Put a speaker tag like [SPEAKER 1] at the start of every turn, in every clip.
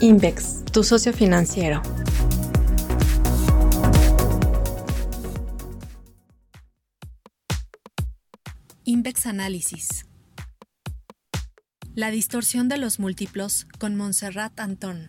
[SPEAKER 1] Invex, tu socio financiero.
[SPEAKER 2] Invex Análisis. La distorsión de los múltiplos con Montserrat Antón.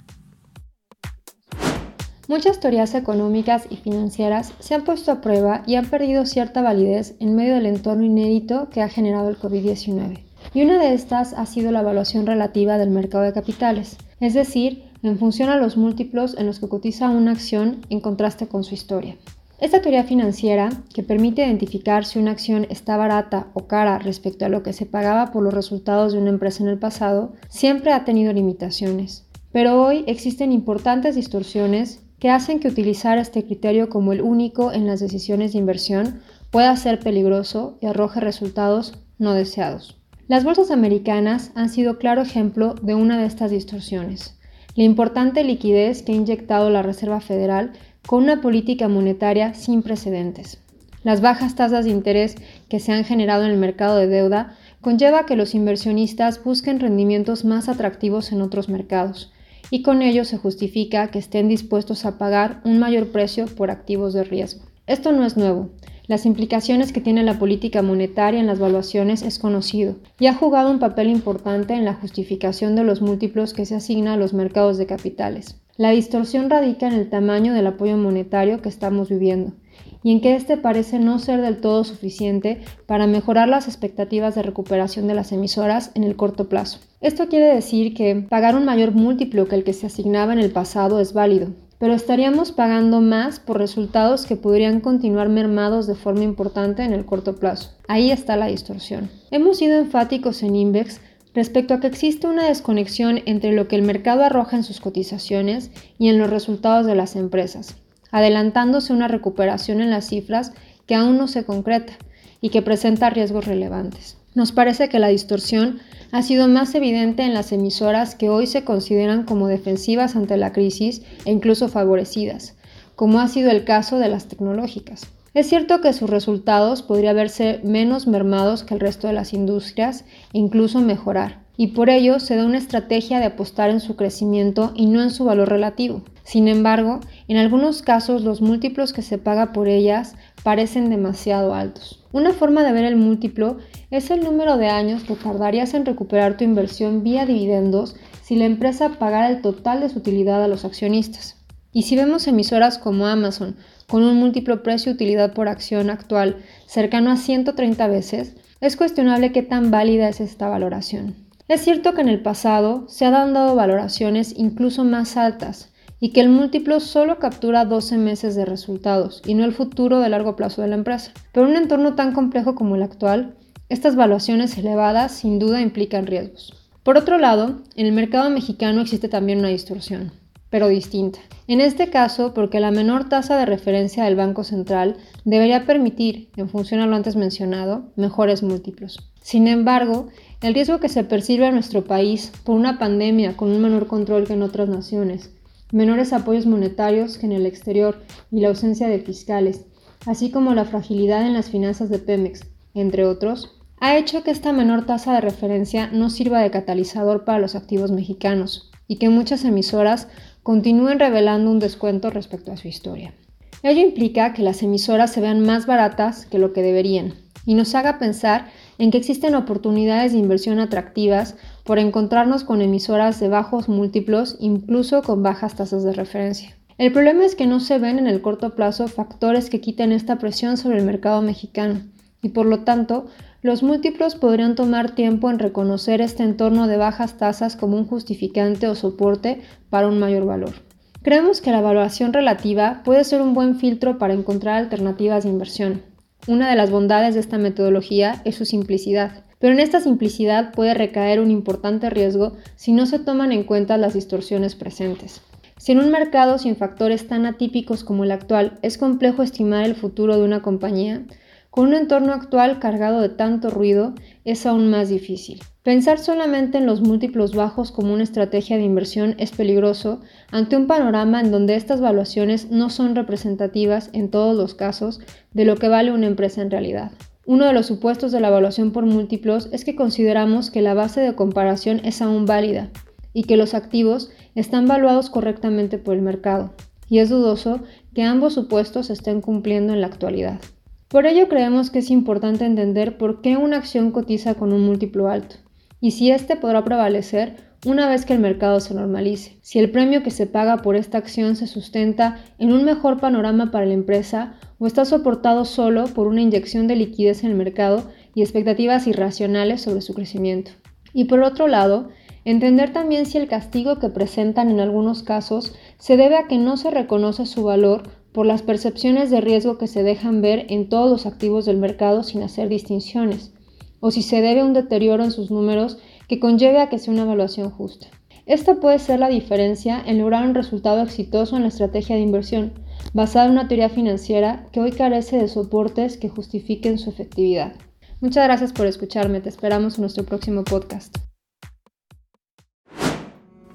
[SPEAKER 3] Muchas teorías económicas y financieras se han puesto a prueba y han perdido cierta validez en medio del entorno inédito que ha generado el COVID-19. Y una de estas ha sido la evaluación relativa del mercado de capitales, es decir, en función a los múltiplos en los que cotiza una acción en contraste con su historia. Esta teoría financiera, que permite identificar si una acción está barata o cara respecto a lo que se pagaba por los resultados de una empresa en el pasado, siempre ha tenido limitaciones. Pero hoy existen importantes distorsiones que hacen que utilizar este criterio como el único en las decisiones de inversión pueda ser peligroso y arroje resultados no deseados. Las bolsas americanas han sido claro ejemplo de una de estas distorsiones la importante liquidez que ha inyectado la Reserva Federal con una política monetaria sin precedentes. Las bajas tasas de interés que se han generado en el mercado de deuda conlleva que los inversionistas busquen rendimientos más atractivos en otros mercados, y con ello se justifica que estén dispuestos a pagar un mayor precio por activos de riesgo. Esto no es nuevo. Las implicaciones que tiene la política monetaria en las valuaciones es conocido y ha jugado un papel importante en la justificación de los múltiplos que se asigna a los mercados de capitales. La distorsión radica en el tamaño del apoyo monetario que estamos viviendo y en que éste parece no ser del todo suficiente para mejorar las expectativas de recuperación de las emisoras en el corto plazo. Esto quiere decir que pagar un mayor múltiplo que el que se asignaba en el pasado es válido, pero estaríamos pagando más por resultados que podrían continuar mermados de forma importante en el corto plazo. Ahí está la distorsión. Hemos sido enfáticos en Invex respecto a que existe una desconexión entre lo que el mercado arroja en sus cotizaciones y en los resultados de las empresas, adelantándose una recuperación en las cifras que aún no se concreta y que presenta riesgos relevantes. Nos parece que la distorsión ha sido más evidente en las emisoras que hoy se consideran como defensivas ante la crisis e incluso favorecidas, como ha sido el caso de las tecnológicas. Es cierto que sus resultados podrían verse menos mermados que el resto de las industrias e incluso mejorar, y por ello se da una estrategia de apostar en su crecimiento y no en su valor relativo. Sin embargo, en algunos casos los múltiplos que se paga por ellas parecen demasiado altos. Una forma de ver el múltiplo es el número de años que tardarías en recuperar tu inversión vía dividendos si la empresa pagara el total de su utilidad a los accionistas. Y si vemos emisoras como Amazon con un múltiplo precio-utilidad por acción actual cercano a 130 veces, es cuestionable qué tan válida es esta valoración. Es cierto que en el pasado se han dado valoraciones incluso más altas, y que el múltiplo solo captura 12 meses de resultados y no el futuro de largo plazo de la empresa. Pero en un entorno tan complejo como el actual, estas valuaciones elevadas sin duda implican riesgos. Por otro lado, en el mercado mexicano existe también una distorsión, pero distinta. En este caso, porque la menor tasa de referencia del Banco Central debería permitir, en función a lo antes mencionado, mejores múltiplos. Sin embargo, el riesgo que se percibe en nuestro país por una pandemia con un menor control que en otras naciones, menores apoyos monetarios que en el exterior y la ausencia de fiscales, así como la fragilidad en las finanzas de Pemex, entre otros, ha hecho que esta menor tasa de referencia no sirva de catalizador para los activos mexicanos y que muchas emisoras continúen revelando un descuento respecto a su historia. Ello implica que las emisoras se vean más baratas que lo que deberían y nos haga pensar en que existen oportunidades de inversión atractivas por encontrarnos con emisoras de bajos múltiplos, incluso con bajas tasas de referencia. El problema es que no se ven en el corto plazo factores que quiten esta presión sobre el mercado mexicano y por lo tanto los múltiplos podrían tomar tiempo en reconocer este entorno de bajas tasas como un justificante o soporte para un mayor valor. Creemos que la evaluación relativa puede ser un buen filtro para encontrar alternativas de inversión, una de las bondades de esta metodología es su simplicidad, pero en esta simplicidad puede recaer un importante riesgo si no se toman en cuenta las distorsiones presentes. Si en un mercado sin factores tan atípicos como el actual es complejo estimar el futuro de una compañía, con un entorno actual cargado de tanto ruido es aún más difícil. Pensar solamente en los múltiplos bajos como una estrategia de inversión es peligroso ante un panorama en donde estas valuaciones no son representativas en todos los casos de lo que vale una empresa en realidad. Uno de los supuestos de la evaluación por múltiplos es que consideramos que la base de comparación es aún válida y que los activos están valuados correctamente por el mercado, y es dudoso que ambos supuestos estén cumpliendo en la actualidad. Por ello creemos que es importante entender por qué una acción cotiza con un múltiplo alto, y si éste podrá prevalecer una vez que el mercado se normalice. Si el premio que se paga por esta acción se sustenta en un mejor panorama para la empresa o está soportado solo por una inyección de liquidez en el mercado y expectativas irracionales sobre su crecimiento. Y por otro lado, entender también si el castigo que presentan en algunos casos se debe a que no se reconoce su valor por las percepciones de riesgo que se dejan ver en todos los activos del mercado sin hacer distinciones, o si se debe a un deterioro en sus números que conlleve a que sea una evaluación justa. Esta puede ser la diferencia en lograr un resultado exitoso en la estrategia de inversión, basada en una teoría financiera que hoy carece de soportes que justifiquen su efectividad. Muchas gracias por escucharme, te esperamos en nuestro próximo podcast.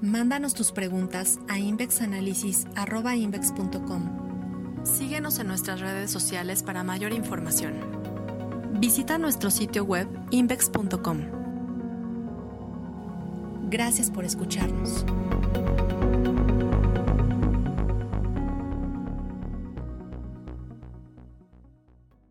[SPEAKER 2] Mándanos tus preguntas a invexanalysis.com. Síguenos en nuestras redes sociales para mayor información. Visita nuestro sitio web invex.com. Gracias por escucharnos.